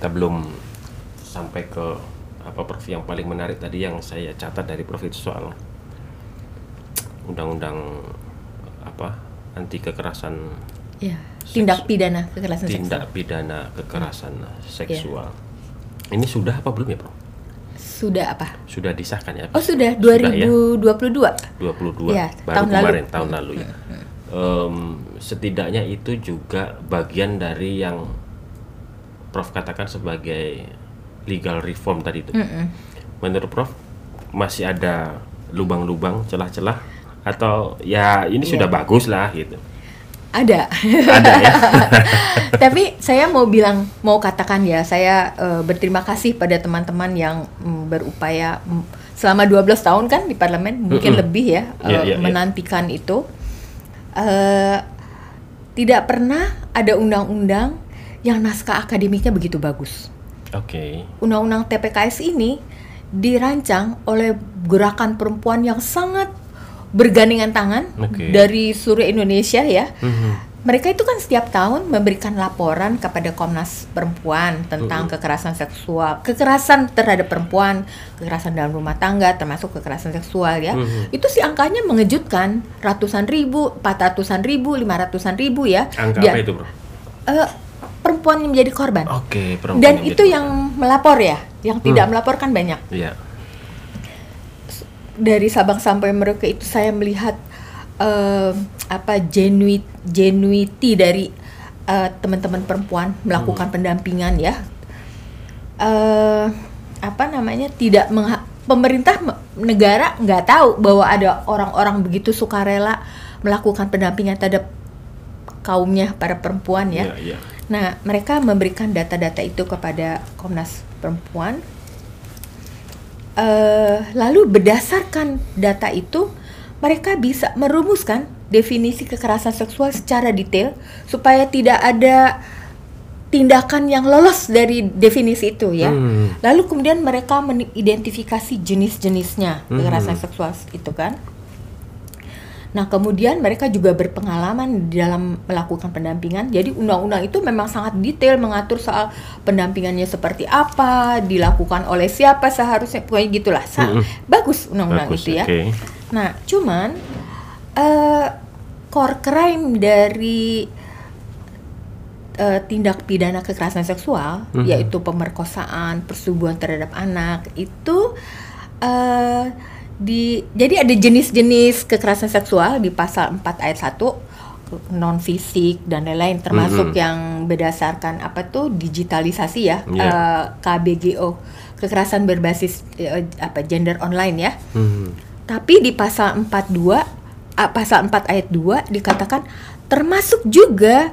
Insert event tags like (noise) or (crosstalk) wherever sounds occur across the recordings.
kita belum sampai ke apa Prof yang paling menarik tadi yang saya catat dari Prof itu soal undang-undang apa anti kekerasan Ya, tindak pidana kekerasan tindak seksual. pidana kekerasan seksual. Ini sudah apa belum ya, Prof? Sudah apa? Sudah disahkan ya? Oh, sudah Sudah ya? 2022. 22 Ya, baru tahun lalu. kemarin tahun lalu ya. Em, setidaknya itu juga bagian dari yang Prof katakan sebagai legal reform tadi itu. Menurut Prof masih ada lubang-lubang, celah-celah atau ya ini Iya. sudah bagus lah gitu. Ada. Ada ya. (laughs) Tapi saya mau bilang, mau katakan ya, saya eh, berterima kasih pada teman-teman yang mm, berupaya mm, selama 12 tahun kan di parlemen, mungkin Mm-mm. lebih ya, Iya, eh, iya, iya. menantikan itu. Eh, tidak pernah ada undang-undang yang naskah akademiknya begitu bagus. Oke. Undang-undang TPKS ini dirancang oleh gerakan perempuan yang sangat bergandengan tangan Oke. dari seluruh Indonesia ya. Mhm. Mereka itu kan setiap tahun memberikan laporan kepada Komnas Perempuan tentang kekerasan seksual, kekerasan terhadap perempuan, kekerasan dalam rumah tangga, termasuk kekerasan seksual ya. Mhm. Itu sih angkanya mengejutkan, ratusan ribu, empat ratusan ribu, lima ratusan ribu ya. Angka Dia- apa itu, Bro? eh, perempuan yang menjadi korban. Oke, perempuan Dan yang itu yang melapor ya, yang tidak Hmm. melaporkan banyak. Iya. Dari Sabang sampai Merauke itu saya melihat eh, apa genuit genuity dari eh, teman-teman perempuan melakukan Hmm. pendampingan ya. eh apa namanya tidak mengha- pemerintah me- negara nggak tahu bahwa ada orang-orang begitu sukarela melakukan pendampingan terhadap kaumnya para perempuan ya. Iya, iya. Nah, mereka memberikan data-data itu kepada Komnas Perempuan. Eh, lalu berdasarkan data itu, mereka bisa merumuskan definisi kekerasan seksual secara detail supaya tidak ada tindakan yang lolos dari definisi itu ya. Hmm. Lalu kemudian mereka mengidentifikasi jenis-jenisnya kekerasan Hmm. seksual itu kan. Nah, kemudian mereka juga berpengalaman di dalam melakukan pendampingan. Jadi undang-undang itu memang sangat detail mengatur soal pendampingannya seperti apa, dilakukan oleh siapa seharusnya, pokoknya gitulah. Sa- Mm-mm. Bagus undang-undang itu ya. Nah, cuman eh, core crime dari eh, tindak pidana kekerasan seksual, Mhm. yaitu pemerkosaan, persetubuhan terhadap anak, itu eh, di jadi ada jenis-jenis kekerasan seksual di pasal 4 ayat 1 non fisik dan lain-lain termasuk Mhm. yang berdasarkan apa tuh digitalisasi ya Iya. eh, KBGO kekerasan berbasis eh, apa gender online ya Hmm. tapi di pasal 42 ah, pasal 4 ayat 2 dikatakan termasuk juga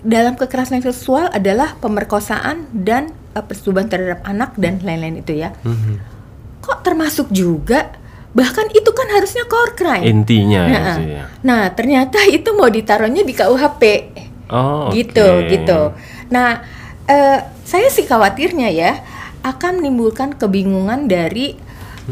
dalam kekerasan seksual adalah pemerkosaan dan eh, persetubuhan terhadap anak dan lain-lain itu ya. Mhm. Kok termasuk juga? Bahkan itu kan harusnya core crime. Intinya ya, Nah, sih, ya. nah, ternyata (laughs) itu mau ditaruhnya di KUHP Oh, gitu oke. gitu. Nah, eh, saya sih khawatirnya ya akan menimbulkan kebingungan dari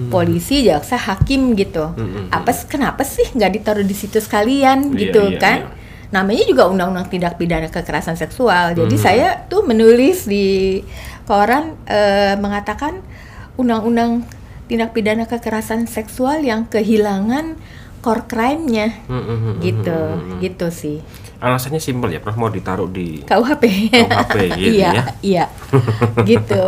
polisi, jaksa, hakim gitu. Hmm, hmm, Apa s- kenapa sih nggak ditaruh di situ sekalian Iya, gitu iya, kan? iya. Namanya juga undang-undang tindak pidana kekerasan seksual. Jadi Hmm. saya tuh menulis di koran eh, mengatakan undang-undang tindak pidana kekerasan seksual yang kehilangan core crime-nya Hmm, hmm, hmm, gitu, hmm, hmm. gitu sih. Alasannya simpel ya, Prof mau ditaruh di KUHP. KUHP (laughs) gitu iya, ya. Iya, gitu.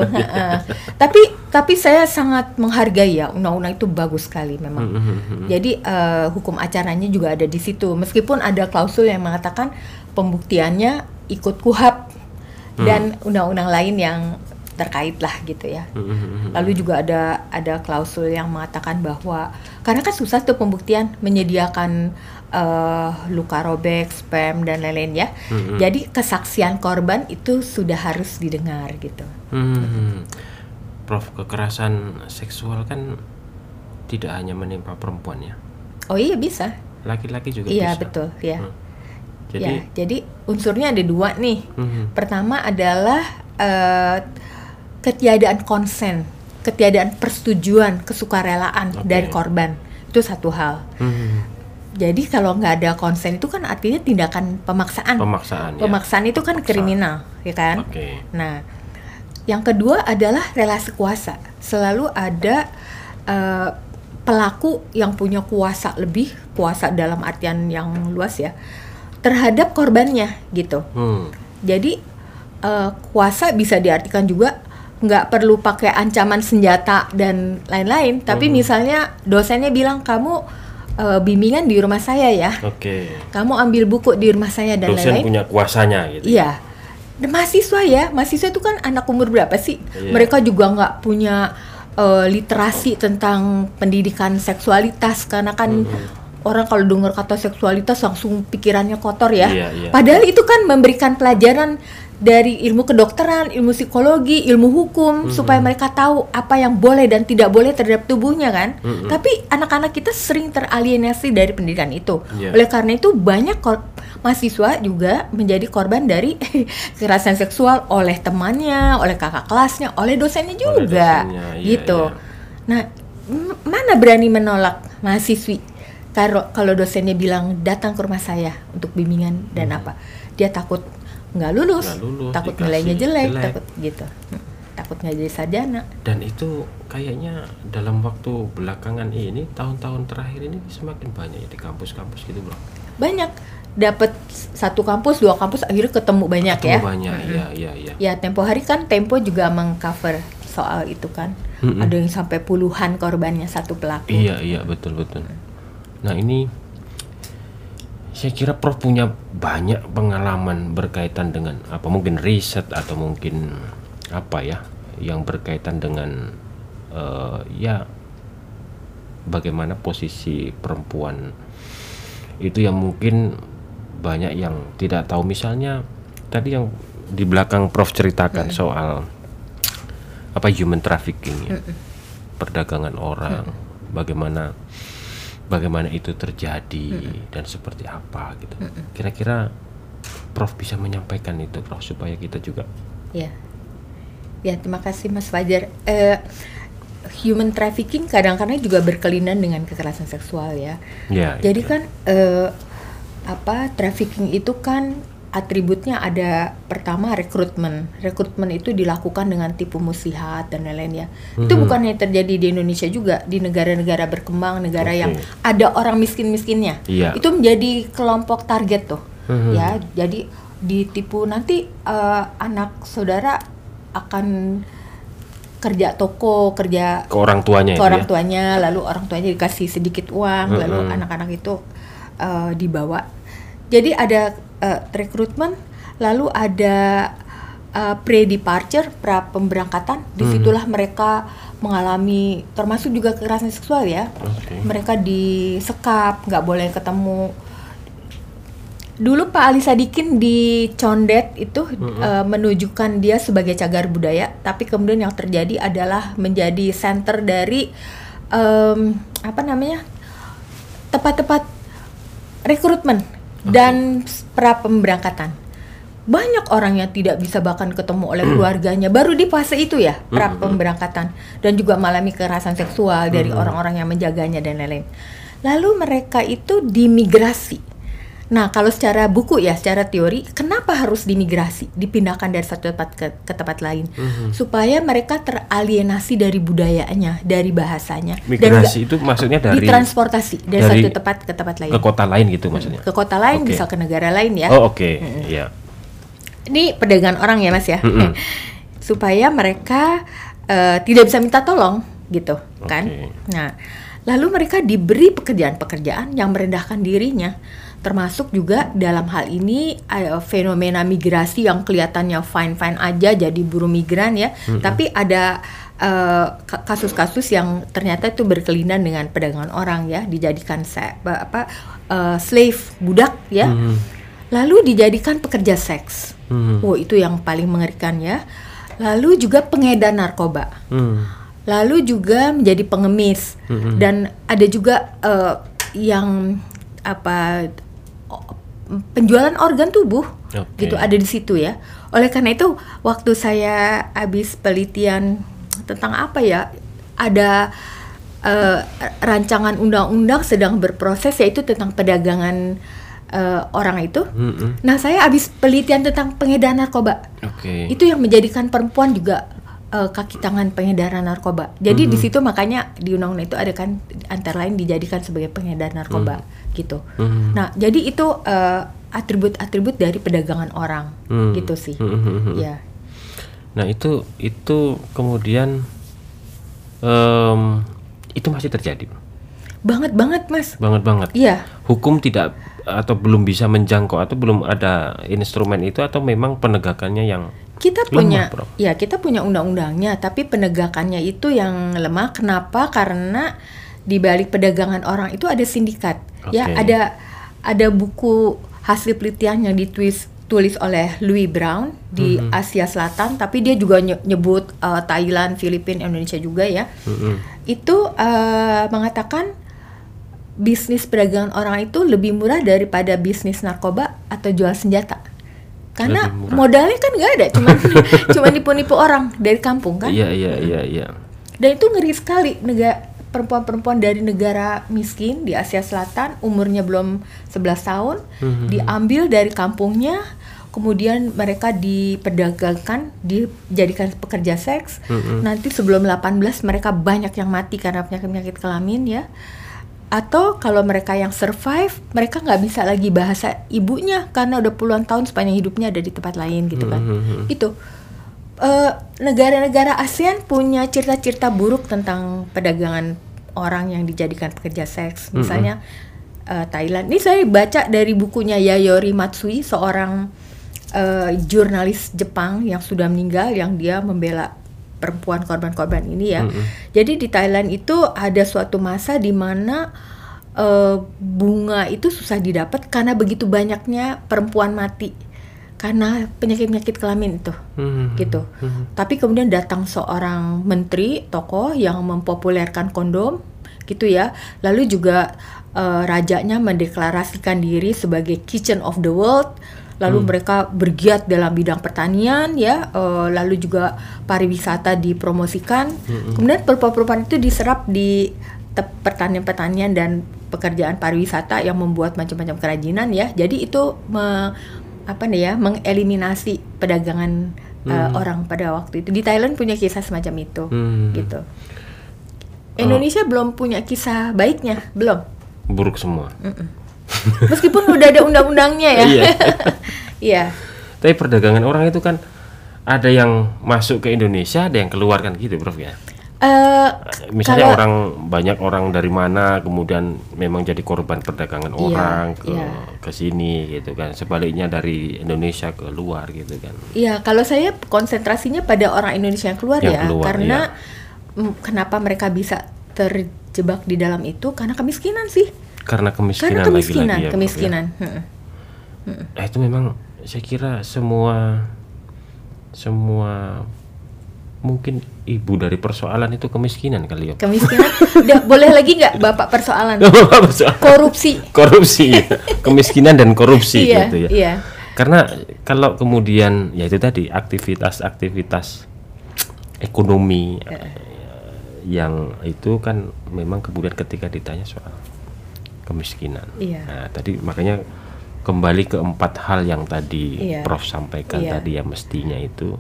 (laughs) tapi tapi saya sangat menghargai ya undang-undang itu bagus sekali memang. Hmm, hmm, hmm. Jadi eh, hukum acaranya juga ada di situ. Meskipun ada klausul yang mengatakan pembuktiannya ikut KUHAP dan undang-undang lain yang terkait lah gitu ya. Hmm, hmm, hmm. Lalu juga ada ada klausul yang mengatakan bahwa karena kan susah tuh pembuktian menyediakan eh, luka robek, spam dan lain-lain ya. Jadi kesaksian korban itu sudah harus didengar gitu. Hmm. Prof, kekerasan seksual kan tidak hanya menimpa perempuan ya. Oh iya bisa. Laki-laki juga Iya bisa. betul ya. Hmm. Jadi, ya, jadi unsurnya ada dua nih. mhm. Pertama adalah eh, ketiadaan konsen, ketiadaan persetujuan, kesukarelaan Oke. dari korban. Itu satu hal. Mhm. Jadi kalau nggak ada konsen itu kan artinya tindakan pemaksaan. pemaksaan ya. Pemaksaan itu kan Pemaksaan. kriminal, ya kan? Oke. Nah, Yang kedua adalah relasi kuasa. Selalu ada uh, pelaku yang punya kuasa lebih, kuasa dalam artian yang luas ya, terhadap korbannya gitu. Hmm. Jadi uh, kuasa bisa diartikan juga nggak perlu pakai ancaman senjata dan lain-lain. Tapi hmm. misalnya dosennya bilang kamu uh, bimbingan di rumah saya ya. Oke. Okay. Kamu ambil buku di rumah saya dan lain-lain. Dosen punya kuasanya gitu. Iya mahasiswa ya mahasiswa itu kan anak umur berapa sih yeah. mereka juga nggak punya uh, literasi tentang pendidikan seksualitas karena kan mm -hmm. orang kalau dengar kata seksualitas langsung pikirannya kotor ya yeah, yeah. padahal itu kan memberikan pelajaran dari ilmu kedokteran, ilmu psikologi, ilmu hukum mm -hmm. supaya mereka tahu apa yang boleh dan tidak boleh terhadap tubuhnya kan. Mm -hmm. Tapi anak-anak kita sering teralienasi dari pendidikan itu. Yeah. Oleh karena itu banyak mahasiswa juga menjadi korban dari (laughs) kekerasan seksual oleh temannya, oleh kakak kelasnya, oleh dosennya juga. Oleh dosennya, iya, gitu. Iya. Nah, mana berani menolak mahasiswi kalau kalau dosennya bilang datang ke rumah saya untuk bimbingan dan hmm. apa? Dia takut nggak lulus, lulus takut nilainya jelek, jelek, takut gitu. Takut nggak jadi sarjana. Dan itu kayaknya dalam waktu belakangan ini, tahun-tahun terakhir ini semakin banyak ya di kampus-kampus gitu, Bro. Banyak dapat satu kampus dua kampus akhirnya ketemu banyak ketemu ya banyak hmm. ya ya ya ya tempo hari kan tempo juga mengcover soal itu kan hmm. ada yang sampai puluhan korbannya satu pelaku iya iya betul betul nah ini saya kira Prof punya banyak pengalaman berkaitan dengan apa mungkin riset atau mungkin apa ya yang berkaitan dengan uh, ya bagaimana posisi perempuan itu yang mungkin banyak yang tidak tahu misalnya tadi yang di belakang Prof ceritakan hmm. soal apa human trafficking ya. Hmm. Perdagangan orang, hmm. bagaimana bagaimana itu terjadi hmm. dan seperti apa gitu. Kira-kira Prof bisa menyampaikan itu Prof supaya kita juga Ya. Ya, terima kasih Mas Fajar. Uh, human trafficking kadang-kadang juga berkelainan dengan kekerasan seksual ya. ya Jadi ya. kan uh, apa trafficking itu kan atributnya ada pertama rekrutmen. Rekrutmen itu dilakukan dengan tipu muslihat dan lain-lain ya. Mm-hmm. Itu bukan hanya terjadi di Indonesia juga, di negara-negara berkembang, negara okay. yang ada orang miskin-miskinnya. Yeah. Itu menjadi kelompok target tuh. Mm-hmm. Ya, jadi ditipu nanti uh, anak saudara akan kerja toko, kerja ke orang tuanya ke orang ya? tuanya, lalu orang tuanya dikasih sedikit uang, mm-hmm. lalu anak-anak itu uh, dibawa jadi ada uh, rekrutmen, lalu ada uh, pre-departure, pra pemberangkatan. Di situlah hmm. mereka mengalami, termasuk juga kekerasan seksual ya. Okay. Mereka disekap, nggak boleh ketemu. Dulu Pak Ali Sadikin di Condet itu -hmm. uh, menunjukkan dia sebagai cagar budaya, tapi kemudian yang terjadi adalah menjadi center dari um, apa namanya tempat-tempat rekrutmen dan pra pemberangkatan. Banyak orang yang tidak bisa bahkan ketemu oleh keluarganya. Baru di fase itu ya pra pemberangkatan dan juga mengalami kekerasan seksual dari orang-orang yang menjaganya dan lain-lain. Lalu mereka itu dimigrasi Nah, kalau secara buku ya, secara teori, kenapa harus dimigrasi, dipindahkan dari satu tempat ke, ke tempat lain, mm-hmm. supaya mereka teralienasi dari budayanya, dari bahasanya. Migrasi dan itu maksudnya dari ditransportasi dari, dari satu tempat ke tempat lain. Ke kota lain gitu maksudnya. Ke kota lain, okay. bisa ke negara lain ya. Oh oke, okay. mm-hmm. yeah. Ini perdagangan orang ya mas ya, mm-hmm. (laughs) supaya mereka uh, tidak bisa minta tolong gitu okay. kan. Nah, lalu mereka diberi pekerjaan-pekerjaan yang merendahkan dirinya termasuk juga dalam hal ini uh, fenomena migrasi yang kelihatannya fine fine aja jadi buruh migran ya mm-hmm. tapi ada eh, kasus-kasus uh, yang ternyata itu berkelainan dengan perdagangan orang ya dijadikan se- apa uh, slave budak ya mm-hmm. lalu dijadikan pekerja seks mm-hmm. oh itu yang paling mengerikan ya lalu juga pengedar narkoba mm. lalu juga menjadi pengemis mm-hmm. dan ada juga uh, yang apa penjualan organ tubuh okay. gitu ada di situ ya. Oleh karena itu waktu saya habis penelitian tentang apa ya ada uh, rancangan undang-undang sedang berproses yaitu tentang perdagangan uh, orang itu. Mm-hmm. Nah saya habis penelitian tentang pengedar narkoba. Okay. Itu yang menjadikan perempuan juga eh, kaki tangan pengedaran narkoba. Jadi di situ makanya di undang-undang itu ada kan antara lain dijadikan sebagai pengedar narkoba gitu. Mhm. Nah, jadi itu eh, atribut-atribut dari perdagangan orang Hmm. gitu sih. Mhm, mhm. Ya. Nah itu itu kemudian em, itu masih terjadi, Banget banget, Mas. banget banget. Iya. Hukum tidak atau belum bisa menjangkau atau belum ada instrumen itu atau memang penegakannya yang Kita Lemah, punya, Prof. ya kita punya undang-undangnya, tapi penegakannya itu yang lemah. Kenapa? Karena di balik perdagangan orang itu ada sindikat. Ya, Oke. ada ada buku hasil penelitian yang ditulis tulis oleh Louis Brown di Mhm. Asia Selatan, tapi dia juga nye- nyebut uh, Thailand, Filipina, Indonesia juga ya. Mhm. Itu uh, mengatakan bisnis perdagangan orang itu lebih murah daripada bisnis narkoba atau jual senjata. Karena modalnya kan nggak ada, cuman (laughs) cuman nipu-nipu orang dari kampung kan. Iya iya iya iya. Dan itu ngeri sekali negara perempuan-perempuan dari negara miskin di Asia Selatan umurnya belum 11 tahun Mhm. diambil dari kampungnya kemudian mereka diperdagangkan dijadikan pekerja seks Mhm. nanti sebelum 18 mereka banyak yang mati karena penyakit-penyakit kelamin ya atau kalau mereka yang survive mereka nggak bisa lagi bahasa ibunya karena udah puluhan tahun sepanjang hidupnya ada di tempat lain gitu kan Mhm. itu eh, negara-negara ASEAN punya cerita-cerita buruk tentang perdagangan orang yang dijadikan pekerja seks. Misalnya eh, Thailand. Ini saya baca dari bukunya Yayori Matsui, seorang eh, jurnalis Jepang yang sudah meninggal, yang dia membela perempuan korban-korban ini ya. Jadi di Thailand itu ada suatu masa di mana eh, bunga itu susah didapat karena begitu banyaknya perempuan mati karena penyakit-penyakit kelamin itu Mhm. gitu. Tapi kemudian datang seorang menteri, tokoh yang mempopulerkan kondom, gitu ya. Lalu juga eh, rajanya mendeklarasikan diri sebagai kitchen of the world. Lalu mereka bergiat dalam bidang pertanian, ya. eh, lalu juga pariwisata dipromosikan. Kemudian perempuan-perempuan itu diserap di pertanian-pertanian dan pekerjaan pariwisata yang membuat macam-macam kerajinan, ya. Jadi itu me- apa nih ya mengeliminasi perdagangan uh, orang pada waktu itu di Thailand punya kisah semacam itu Hmm. gitu Indonesia belum punya kisah baiknya belum Buruk semua. (laughs) meskipun udah ada undang-undangnya ya Iya. (laughs) iya Tapi perdagangan orang itu kan ada yang masuk ke Indonesia, ada yang keluar kan gitu, Prof ya. Eh, Misalnya kalau- orang banyak orang dari mana kemudian memang jadi korban perdagangan Iya, orang ke iya. ke sini gitu kan. Sebaliknya dari Indonesia ke luar gitu kan. Iya, kalau saya konsentrasinya pada orang Indonesia yang keluar Yang ya, keluar, karena mm, kenapa mereka bisa terjebak di dalam itu karena kemiskinan sih, Karena kemiskinan, karena kemiskinan, lagi-lagi ya, Prof, ya. kemiskinan. Mm-mm. Nah, itu memang saya kira semua semua mungkin ibu dari persoalan itu kemiskinan kali ya. Kemiskinan, Udah, boleh lagi nggak bapak persoalan (laughs) korupsi? korupsi, ya. (laughs) kemiskinan dan korupsi Iya, gitu ya. iya. Karena kalau kemudian ya itu tadi aktivitas-aktivitas ekonomi yang itu kan memang kemudian ketika ditanya soal kemiskinan. Iya. Nah, tadi makanya kembali ke empat hal yang tadi Iya. Prof sampaikan Iya. tadi yang mestinya itu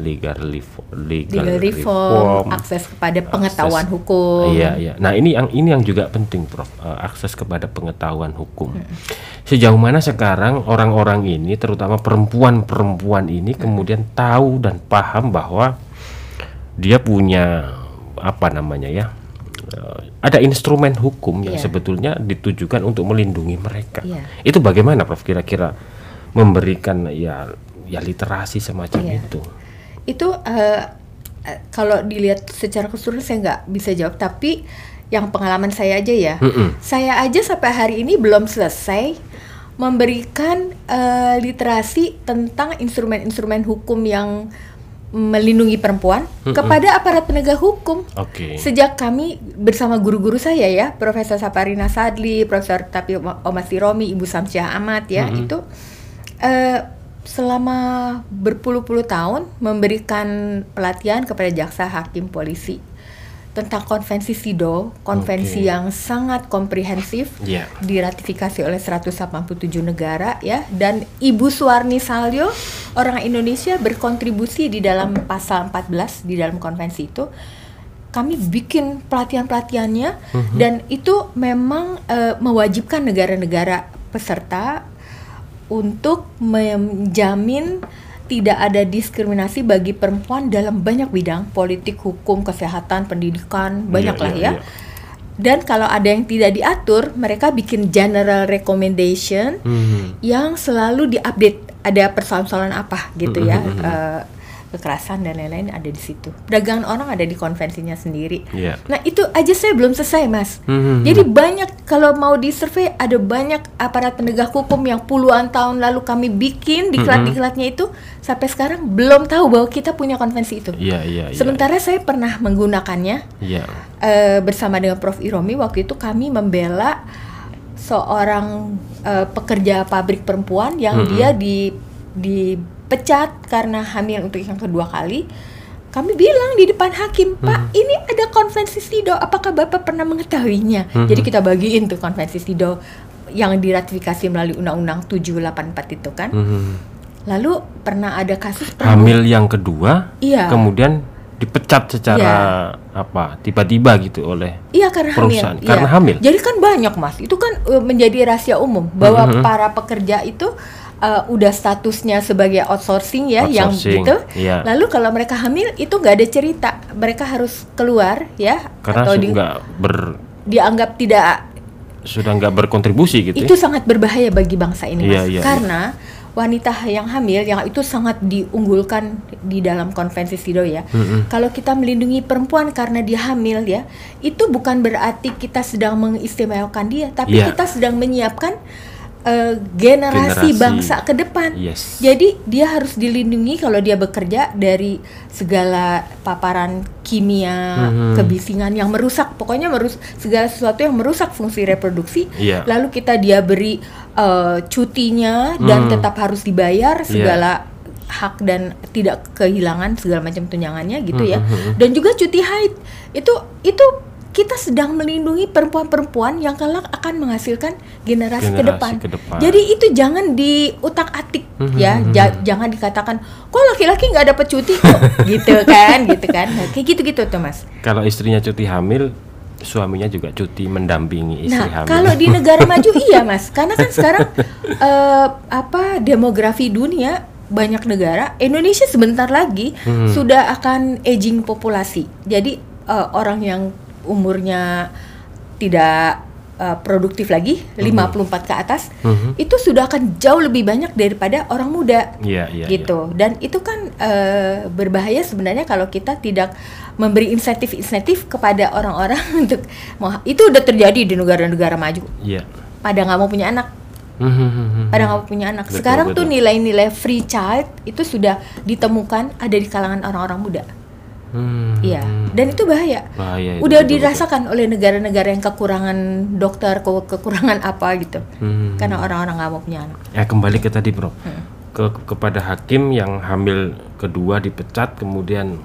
legal reform, legal, legal reform, akses kepada pengetahuan akses- hukum. Iya, iya. Nah, ini yang ini yang juga penting, Prof. eh, akses kepada pengetahuan hukum. Sejauh mana sekarang orang-orang ini, terutama perempuan-perempuan ini, kemudian tahu dan paham bahwa dia punya apa namanya ya? Eh, ada instrumen hukum yang Iya. sebetulnya ditujukan untuk melindungi mereka. Iya. Itu bagaimana, Prof? Kira-kira memberikan ya ya literasi semacam Iya. itu. Itu eh, kalau dilihat secara keseluruhan saya nggak bisa jawab, tapi yang pengalaman saya aja ya, Mm-mm. saya aja sampai hari ini belum selesai memberikan eh, literasi tentang instrumen-instrumen hukum yang melindungi perempuan kepada aparat penegak hukum. Oke. Sejak kami bersama guru-guru saya ya, Profesor Saparina Sadli, Profesor Tapi Omasi Romi, Ibu Samsyah Ahmad ya, itu eh, selama berpuluh-puluh tahun memberikan pelatihan kepada jaksa, hakim, polisi tentang konvensi SIDO, konvensi Oke. yang sangat komprehensif Iya. diratifikasi oleh 187 negara ya dan Ibu Suwarni Salyo orang Indonesia berkontribusi di dalam pasal 14 di dalam konvensi itu kami bikin pelatihan-pelatihannya dan itu memang eh, mewajibkan negara-negara peserta untuk menjamin tidak ada diskriminasi bagi perempuan dalam banyak bidang politik, hukum, kesehatan, pendidikan, banyak Iya, lah iya, ya. iya. Dan kalau ada yang tidak diatur, mereka bikin general recommendation Hmm. yang selalu diupdate. Ada persoalan-persoalan apa gitu ya, Mhm, mhm, eh, kekerasan dan lain-lain ada di situ. Perdagangan orang ada di konvensinya sendiri. Iya. Nah itu aja saya belum selesai mas. Mhm. Jadi banyak kalau mau di survei ada banyak aparat penegak hukum yang puluhan tahun lalu kami bikin diklat-diklatnya itu sampai sekarang belum tahu bahwa kita punya konvensi itu. Iya, iya, iya. Sementara saya pernah menggunakannya Iya. eh, bersama dengan Prof Iromi waktu itu kami membela seorang eh, pekerja pabrik perempuan yang Mhm. dia di dipecat karena hamil untuk yang kedua kali. Kami bilang di depan hakim, Pak, ini ada konvensi SIDO. Apakah Bapak pernah mengetahuinya? Mhm. Jadi kita bagiin tuh konvensi SIDO yang diratifikasi melalui Undang-Undang 784 itu kan. Mhm. Lalu pernah ada kasus Hamil yang kedua, Iya. kemudian dipecat secara apa? Tiba-tiba gitu oleh Iya karena perusahaan. hamil. Karena Iya. hamil? Jadi kan banyak mas. Itu kan uh, menjadi rahasia umum bahwa Mhm. para pekerja itu uh, udah statusnya sebagai outsourcing ya, yang Outsourcing, gitu. iya. Lalu kalau mereka hamil itu nggak ada cerita. Mereka harus keluar ya karena atau di- ber dianggap tidak. sudah nggak berkontribusi gitu. Itu ya? sangat berbahaya bagi bangsa ini Iya, mas. iya, iya. karena wanita yang hamil yang itu sangat diunggulkan di dalam konvensi SIDO ya. Mhm. Kalau kita melindungi perempuan karena dia hamil ya, itu bukan berarti kita sedang mengistimewakan dia, tapi Iya. kita sedang menyiapkan eh, generasi, Generasi. bangsa ke depan. Yes. Jadi dia harus dilindungi kalau dia bekerja dari segala paparan kimia, Mhm. kebisingan yang merusak, pokoknya merus segala sesuatu yang merusak fungsi reproduksi. Iya. Lalu kita dia beri eh, cutinya dan Hmm. tetap harus dibayar Iya. segala hak dan tidak kehilangan segala macam tunjangannya gitu ya. Mhm. Dan juga cuti haid. Itu itu kita sedang melindungi perempuan-perempuan yang kelak akan menghasilkan generasi, ke Generasi depan. ke depan. Jadi itu jangan diutak-atik Mhm, ya. mhm, Ja- jangan dikatakan kok laki-laki nggak dapat cuti kok (laughs) gitu kan, gitu kan. Nah, kayak gitu-gitu tuh, Mas. Kalau istrinya cuti hamil, suaminya juga cuti mendampingi istri Nah, hamil. kalau di negara maju (laughs) iya, Mas. Karena kan sekarang eh, apa demografi dunia banyak negara, Indonesia sebentar lagi Hmm. sudah akan aging populasi. Jadi eh, orang yang umurnya tidak eh, produktif lagi, 54 ke atas, Mhm. itu sudah akan jauh lebih banyak daripada orang muda Iya, iya, gitu dan itu kan eh, berbahaya sebenarnya kalau kita tidak memberi insentif-insentif kepada orang-orang (laughs) untuk mau itu udah terjadi di negara-negara maju Iya. pada nggak mau punya anak Mhm. pada nggak mau punya anak Betul, sekarang tuh betul. nilai-nilai free child itu sudah ditemukan ada di kalangan orang-orang muda Hmm. iya dan itu bahaya Bahaya itu, udah betul, dirasakan oleh negara-negara yang kekurangan dokter ke- kekurangan apa gitu Hmm. karena orang-orang nggak mau punya anak Ya kembali ke tadi, Bro. Hmm. Ke kepada hakim yang hamil kedua dipecat kemudian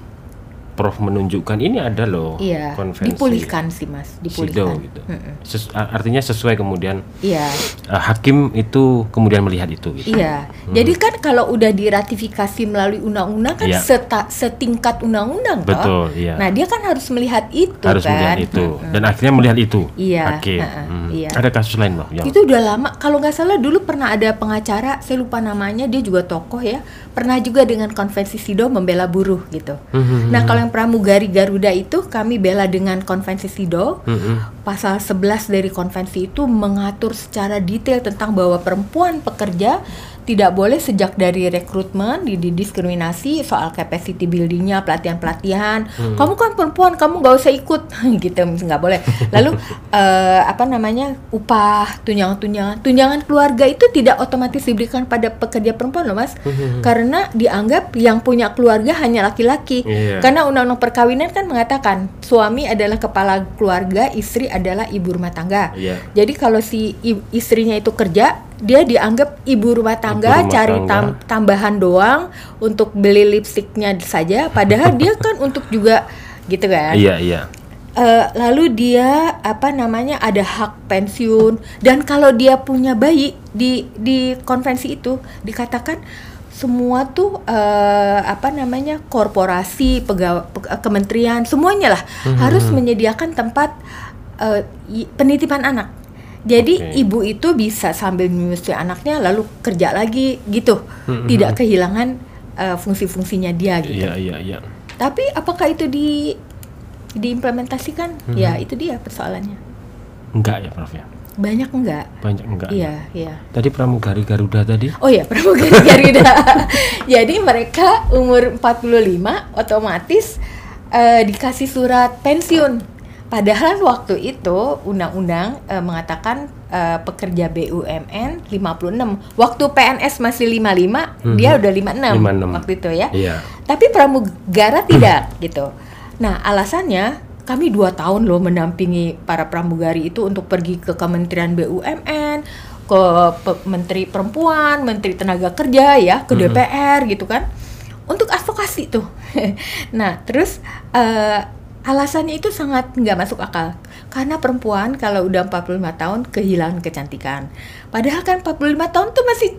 Prof menunjukkan ini ada loh iya konvensi dipulihkan sih mas SIDO dipulihkan gitu. Mm-mm. Ses- artinya sesuai kemudian iya uh, hakim itu kemudian melihat itu gitu. Iya, jadi kan kalau udah diratifikasi melalui undang-undang kan Iya. seta- setingkat undang-undang toh. Betul, iya. Nah dia kan harus melihat itu Harus kan. melihat itu Mm-mm. dan akhirnya melihat itu. Iya, Hakim. ha-ha, Hmm. iya. Ada kasus lain, Bro, yang Itu udah lama. Kalau nggak salah dulu pernah ada pengacara, saya lupa namanya, dia juga tokoh ya. Pernah juga dengan konvensi SIDO membela buruh gitu. Mhm. Nah kalau yang pramugari Garuda itu kami bela dengan konvensi SIDO. Mhm. Pasal 11 dari konvensi itu mengatur secara detail tentang bahwa perempuan pekerja tidak boleh sejak dari rekrutmen di didiskriminasi soal capacity buildingnya pelatihan-pelatihan. Kamu kan perempuan kamu nggak usah ikut. (laughs) Gitu nggak boleh. Lalu (laughs) eh, apa namanya upah tunjangan-tunjangan. Tunjangan keluarga itu tidak otomatis diberikan pada pekerja perempuan loh mas. Karena dianggap yang punya keluarga hanya laki-laki. Iya. karena undang-undang perkawinan kan mengatakan suami adalah kepala keluarga istri adalah ibu rumah tangga. Iya. jadi kalau si istrinya itu kerja, dia dianggap ibu rumah tangga, rumah cari tangga. tam- tambahan doang untuk beli lipstiknya saja. Padahal dia kan (laughs) untuk juga gitu kan. Iya, iya. Eh, lalu dia apa namanya ada hak pensiun dan kalau dia punya bayi di di konvensi itu dikatakan semua tuh eh, apa namanya korporasi pegawai pe- kementerian semuanya lah harus menyediakan tempat i- penitipan anak jadi Oke. ibu itu bisa sambil menyusui anaknya lalu kerja lagi gitu tidak kehilangan eh, fungsi-fungsinya dia gitu Iya iya iya. tapi apakah itu di diimplementasikan? Mhm. Ya, itu dia persoalannya. Enggak ya Prof ya. Banyak enggak? Banyak enggak. Iya, iya. Tadi pramugari Garuda tadi. Oh ya, pramugari (laughs) Garuda. Jadi mereka umur 45 otomatis eh, dikasih surat pensiun. Padahal waktu itu undang-undang eh, mengatakan eh, pekerja BUMN 56. Waktu PNS masih 55, dia udah 56, 56. waktu itu ya. Iya. Tapi pramugara tidak (clears throat) gitu. Nah alasannya kami dua tahun loh mendampingi para pramugari itu untuk pergi ke Kementerian BUMN, ke pe- Menteri Perempuan, Menteri Tenaga Kerja ya, ke DPR gitu kan, untuk advokasi tuh. (laughs) nah terus eh, alasannya itu sangat nggak masuk akal karena perempuan kalau udah 45 tahun kehilangan kecantikan. Padahal kan 45 tahun tuh masih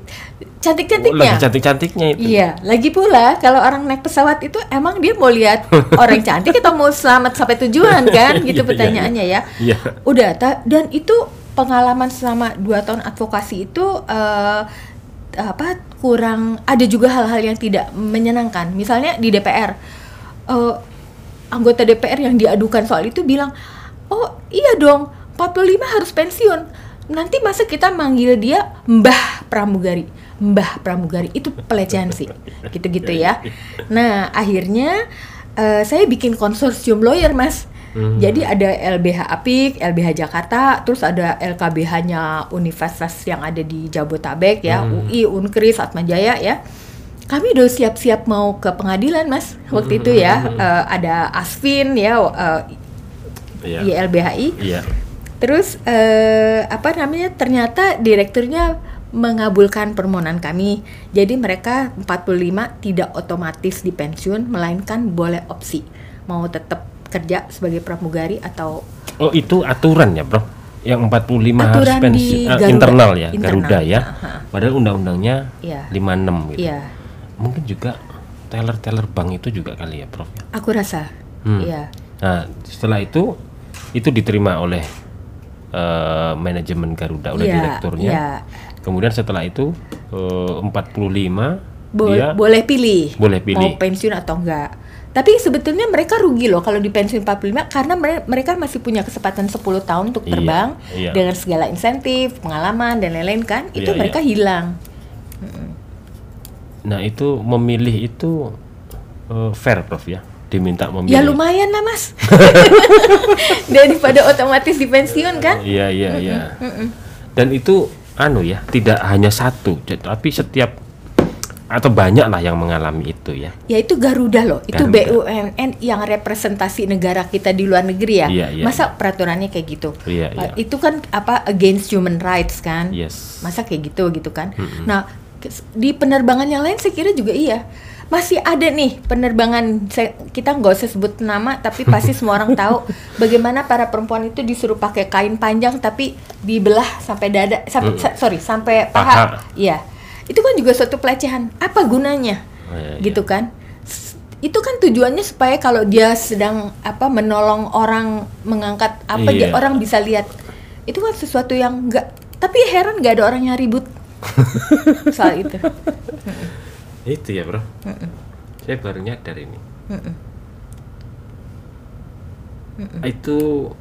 cantik-cantiknya. Lagi cantik-cantiknya itu. Iya, lagi pula kalau orang naik pesawat itu emang dia mau lihat (laughs) orang cantik atau mau selamat sampai tujuan kan? (laughs) Iya, Gitu iya, pertanyaannya ya. Iya. Udah, dan itu pengalaman selama dua tahun advokasi itu eh, apa kurang ada juga hal-hal yang tidak menyenangkan. Misalnya di DPR, eh, anggota DPR yang diadukan soal itu bilang, oh iya dong, 45 harus pensiun. Nanti masa kita manggil dia Mbah Pramugari, Mbah Pramugari itu pelecehan sih, (laughs) gitu-gitu ya. Nah akhirnya eh, saya bikin konsorsium lawyer mas. Hmm. Jadi ada LBH Apik, LBH Jakarta, terus ada LKBH-nya universitas yang ada di Jabotabek ya, Hmm. UI, Unkris, Atmajaya ya. Kami udah siap-siap mau ke pengadilan mas waktu itu Hmm. ya. Eh, ada Asvin ya, eh, Iya. YLBHI. Iya. Terus eh, apa namanya? Ternyata direkturnya mengabulkan permohonan kami. Jadi mereka 45 tidak otomatis dipensiun melainkan boleh opsi mau tetap kerja sebagai pramugari atau Oh itu aturan ya Bro? Yang 45 harus Aturan pensiun di eh, Garuda. internal ya, Internal. Garuda ya. Aha. Padahal undang-undangnya Iya. 56 gitu. iya, Mungkin juga teller-teller bank itu juga kali ya Prof ya. aku rasa. Hmm. Iya. Nah, setelah itu itu diterima oleh eh, manajemen Garuda oleh Iya, direkturnya. iya. Kemudian setelah itu eh, 45 Bo- dia boleh pilih. boleh pilih. Mau pensiun atau enggak. Tapi sebetulnya mereka rugi loh kalau di pensiun 45 karena mere- mereka masih punya kesempatan 10 tahun untuk Iya, terbang iya. dengan segala insentif, pengalaman dan lain-lain kan. Itu Iya, mereka iya. hilang. Nah, itu memilih itu eh, fair Prof ya. Diminta memilih. Ya lumayan lah mas (laughs) Daripada otomatis di pensiun kan Iya, iya, iya. Dan itu anu ya, tidak hanya satu, tapi setiap atau banyak lah yang mengalami itu ya. Ya itu Garuda loh Itu Garuda. BUMN yang representasi negara kita di luar negeri ya Iya, iya, Masa peraturannya kayak gitu Iya, Uh, iya. Itu kan apa against human rights kan Yes. Masa kayak gitu gitu kan Nah kes- di penerbangan yang lain saya kira juga iya. Masih ada nih penerbangan saya- kita nggak usah sebut nama tapi pasti semua orang tahu (laughs) bagaimana para perempuan itu disuruh pakai kain panjang tapi dibelah sampai dada sampai sa- sorry sampai Paha. paha. Iya. Itu kan juga suatu pelecehan. Apa gunanya? Oh, iya, iya. gitu kan? Itu kan tujuannya supaya kalau dia sedang apa menolong orang mengangkat apa dia Iya. orang bisa lihat. Itu kan sesuatu yang enggak tapi heran nggak ada orang yang ribut soal itu (laughs) Itu ya, Bro. Saya baru nyadar ini. Itu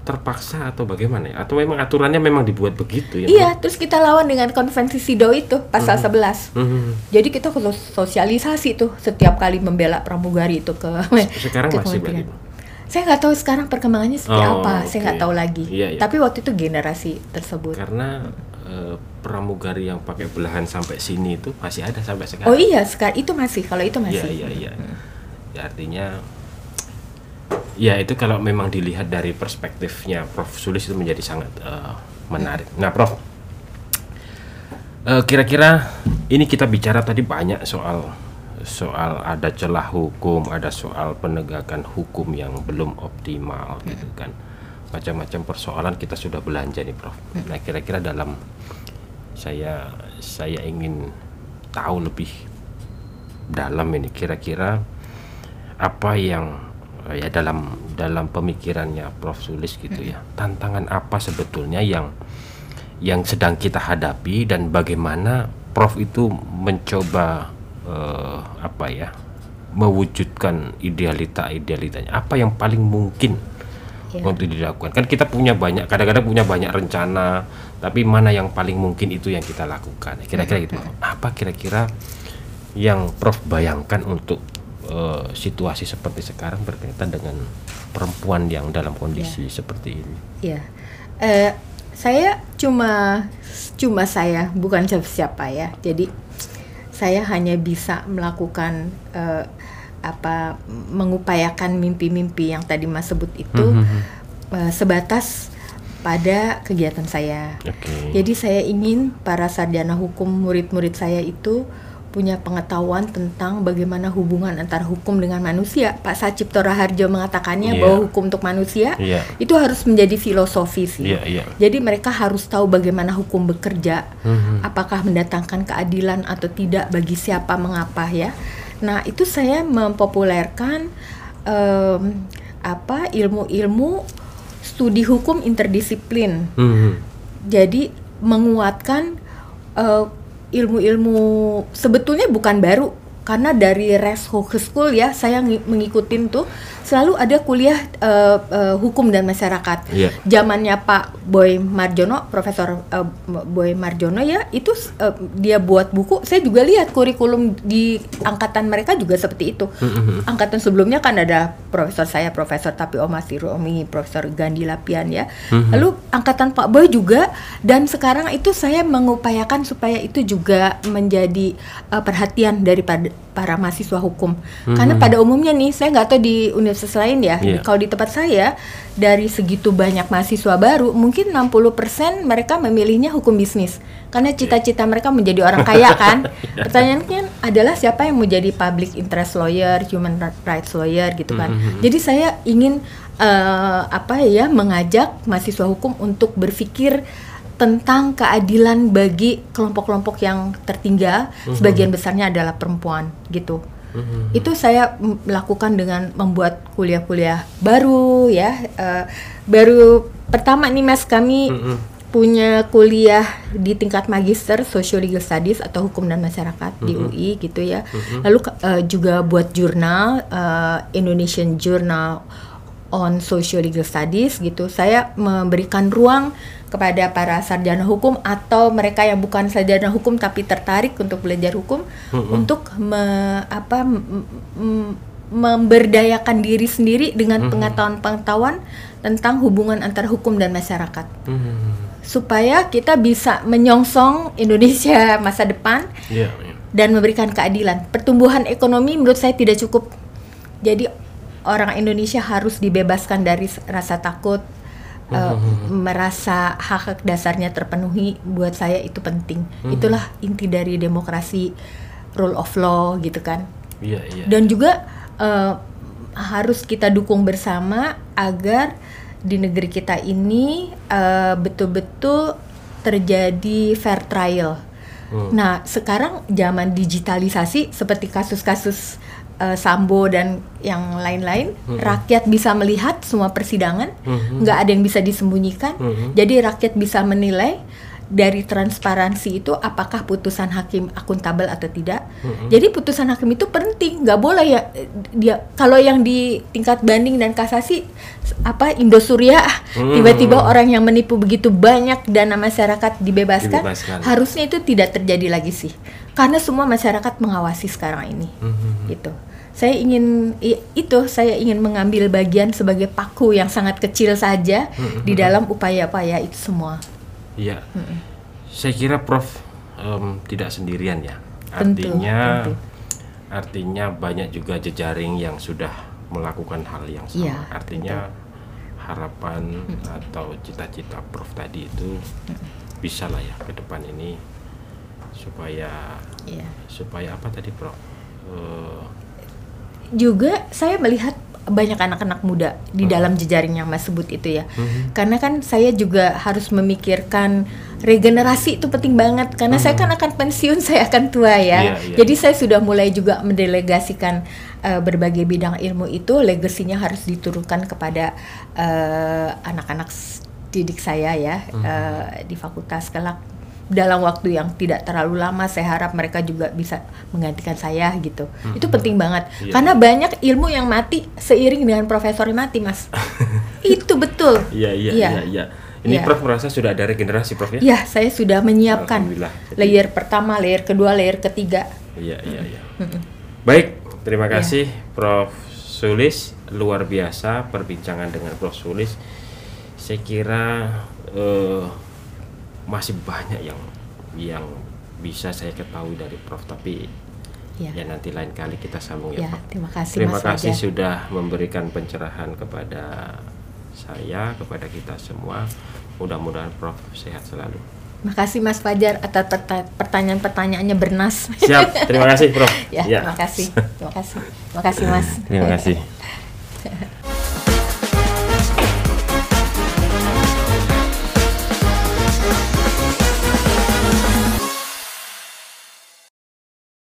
terpaksa atau bagaimana ya? Atau memang aturannya memang dibuat begitu ya? iya terus kita lawan dengan konvensi SIDO itu pasal 11 Bro? Hmm. jadi kita sosialisasi tuh setiap kali membela pramugari itu ke (laughs) Sekarang ke masih berarti? saya nggak tahu sekarang perkembangannya seperti Oh, apa saya nggak tahu lagi Iya, iya. tapi waktu itu generasi tersebut Karena eh, pramugari yang pakai belahan sampai sini itu masih ada sampai sekarang. oh iya sekarang itu masih kalau itu Iya, masih iya, iya. Ya, artinya ya itu kalau memang dilihat dari perspektifnya Prof Sulis itu menjadi sangat eh, menarik. Nah, Prof eh, kira-kira ini kita bicara tadi banyak soal soal ada celah hukum, ada soal penegakan hukum yang belum optimal gitu kan. Macam-macam persoalan kita sudah belanja nih, Prof. Nah, kira-kira dalam saya saya ingin tahu lebih dalam ini kira-kira apa yang ya dalam dalam pemikirannya Prof Sulis gitu ya. Tantangan apa sebetulnya yang yang sedang kita hadapi dan bagaimana Prof itu mencoba eh, apa ya mewujudkan idealita idealitanya apa yang paling mungkin Ya. untuk dilakukan. Kan kita punya banyak kadang-kadang punya banyak rencana tapi mana yang paling mungkin itu yang kita lakukan? Kira-kira gitu. Apa kira-kira yang Prof bayangkan untuk eh, situasi seperti sekarang berkaitan dengan perempuan yang dalam kondisi seperti ini? Ya, Eh, saya cuma cuma saya bukan siapa-siapa ya. Jadi saya hanya bisa melakukan eh, apa mengupayakan mimpi-mimpi yang tadi Mas sebut itu eh, sebatas pada kegiatan saya. oke Jadi saya ingin para sarjana hukum murid-murid saya itu punya pengetahuan tentang bagaimana hubungan antara hukum dengan manusia. Pak Sacipto Raharjo mengatakannya Iya. bahwa hukum untuk manusia Iya. itu harus menjadi filosofi sih. Iya, iya. Jadi mereka harus tahu bagaimana hukum bekerja, Mhm. apakah mendatangkan keadilan atau tidak bagi siapa mengapa ya. Nah itu saya mempopulerkan em, apa ilmu-ilmu studi hukum interdisiplin Mhm. jadi menguatkan eh, ilmu-ilmu sebetulnya bukan baru karena dari Res School ya saya ngi- mengikutin tuh selalu ada kuliah eh, eh, hukum dan masyarakat. Iya. zamannya Pak Boy Marjono Profesor eh, Boy Marjono ya itu eh, dia buat buku. Saya juga lihat kurikulum di angkatan mereka juga seperti itu. Angkatan sebelumnya kan ada profesor saya Profesor Tapi Omasi Romi Profesor Gandhi Lapian ya. Lalu angkatan Pak Boy juga dan sekarang itu saya mengupayakan supaya itu juga menjadi eh, perhatian daripada para mahasiswa hukum. Karena pada umumnya nih saya nggak tahu di universitas lain ya. Iya. kalau di tempat saya dari segitu banyak mahasiswa baru mungkin 60% mereka memilihnya hukum bisnis. Karena cita-cita mereka menjadi orang kaya (laughs) kan? Pertanyaannya adalah siapa yang mau jadi public interest lawyer human rights lawyer gitu kan? Jadi saya ingin eh, apa ya mengajak mahasiswa hukum untuk berpikir tentang keadilan bagi kelompok-kelompok yang tertinggal. Sebagian besarnya adalah perempuan gitu. Itu saya melakukan dengan membuat kuliah-kuliah baru ya. Eh, baru pertama nih mas kami punya kuliah di tingkat magister social legal studies atau hukum dan masyarakat di UI gitu ya. Lalu ke- eh, juga buat jurnal eh, Indonesian Journal on Social Legal Studies gitu. Saya memberikan ruang kepada para sarjana hukum atau mereka yang bukan sarjana hukum tapi tertarik untuk belajar hukum untuk me- apa m- memberdayakan diri sendiri dengan pengetahuan-pengetahuan tentang hubungan antara hukum dan masyarakat. Supaya kita bisa menyongsong Indonesia masa depan Iya, iya. dan memberikan keadilan. Pertumbuhan ekonomi menurut saya tidak cukup. Jadi orang Indonesia harus dibebaskan dari rasa takut, eh, merasa hak hak dasarnya terpenuhi. Buat saya itu penting. Itulah inti dari demokrasi, rule of law gitu kan. Iya, iya. Dan juga eh, harus kita dukung bersama agar di negeri kita ini eh, betul-betul terjadi fair trial. Nah, sekarang zaman digitalisasi seperti kasus-kasus eh, Sambo dan yang lain-lain, rakyat bisa melihat semua persidangan, nggak ada yang bisa disembunyikan. Jadi rakyat bisa menilai dari transparansi itu apakah putusan hakim akuntabel atau tidak. Jadi putusan hakim itu penting, nggak boleh ya dia kalau yang di tingkat banding dan kasasi apa Indosuria tiba-tiba orang yang menipu begitu banyak dana masyarakat dibebaskan, Dibebaskan. harusnya itu tidak terjadi lagi sih. Karena semua masyarakat mengawasi sekarang ini. Gitu. Saya ingin itu saya ingin mengambil bagian sebagai paku yang sangat kecil saja di dalam upaya-upaya itu semua. Iya. Saya kira Prof em, tidak sendirian ya. Tentu, Artinya tentu. artinya banyak juga jejaring yang sudah melakukan hal yang sama. Iya, artinya harapan atau cita-cita Prof tadi itu bisa lah ya ke depan ini supaya Iya. supaya apa tadi Prof? eh, juga saya melihat banyak anak-anak muda di dalam jejaring yang Mas sebut itu ya. Karena kan saya juga harus memikirkan regenerasi itu penting banget karena saya kan akan pensiun, (laughs) saya akan tua ya. Iya, iya. Jadi saya sudah mulai juga mendelegasikan eh, berbagai bidang ilmu itu legasinya harus diturunkan kepada eh, anak-anak s- didik saya ya eh, di fakultas kelak dalam waktu yang tidak terlalu lama saya harap mereka juga bisa menggantikan saya gitu itu penting banget Iya. karena banyak ilmu yang mati seiring dengan profesornya mati mas (laughs) itu betul Iya iya Iya. iya iya. Ini Iya. Prof merasa sudah ada regenerasi Prof ya? ya saya sudah menyiapkan. Jadi- layer pertama layer kedua layer ketiga Iya iya iya. Baik, terima Iya. kasih Prof Sulis luar biasa perbincangan dengan Prof Sulis. Saya kira eh, masih banyak yang yang bisa saya ketahui dari Prof tapi ya ya nanti lain kali kita sambung ya, ya Prof. terima kasih Terima mas kasih Fajar. sudah memberikan pencerahan kepada saya, kepada kita semua. Mudah-mudahan Prof sehat selalu. Makasih Mas Fajar atas perta- pertanyaan-pertanyaannya bernas. Siap, terima kasih Prof. (laughs) ya, Ya. terima kasih. Terima kasih. (laughs) Terima kasih Mas. Terima kasih. (laughs)